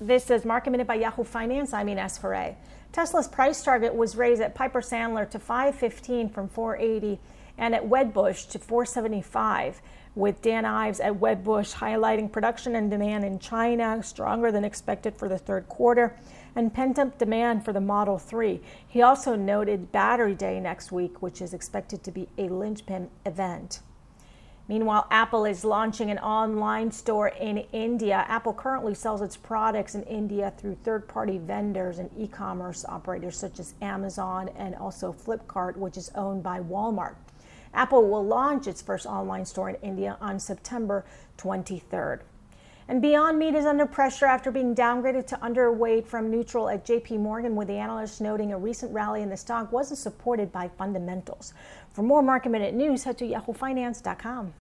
This is Market Minute by Yahoo Finance. I'm Ines Ferre. Tesla's price target was raised at Piper Sandler to 515 from 480 and at Wedbush to 475, with Dan Ives at Wedbush highlighting production and demand in China stronger than expected for the third quarter and pent up demand for the Model 3. He also noted Battery Day next week, which is expected to be a linchpin event. Meanwhile, Apple is launching an online store in India. Apple currently sells its products in India through third party vendors and e commerce operators such as Amazon and also Flipkart, which is owned by Walmart. Apple will launch its first online store in India on September 23rd. And Beyond Meat is under pressure after being downgraded to underweight from neutral at JP Morgan, with the analysts noting a recent rally in the stock wasn't supported by fundamentals. For more market minute news, head to yahoofinance.com.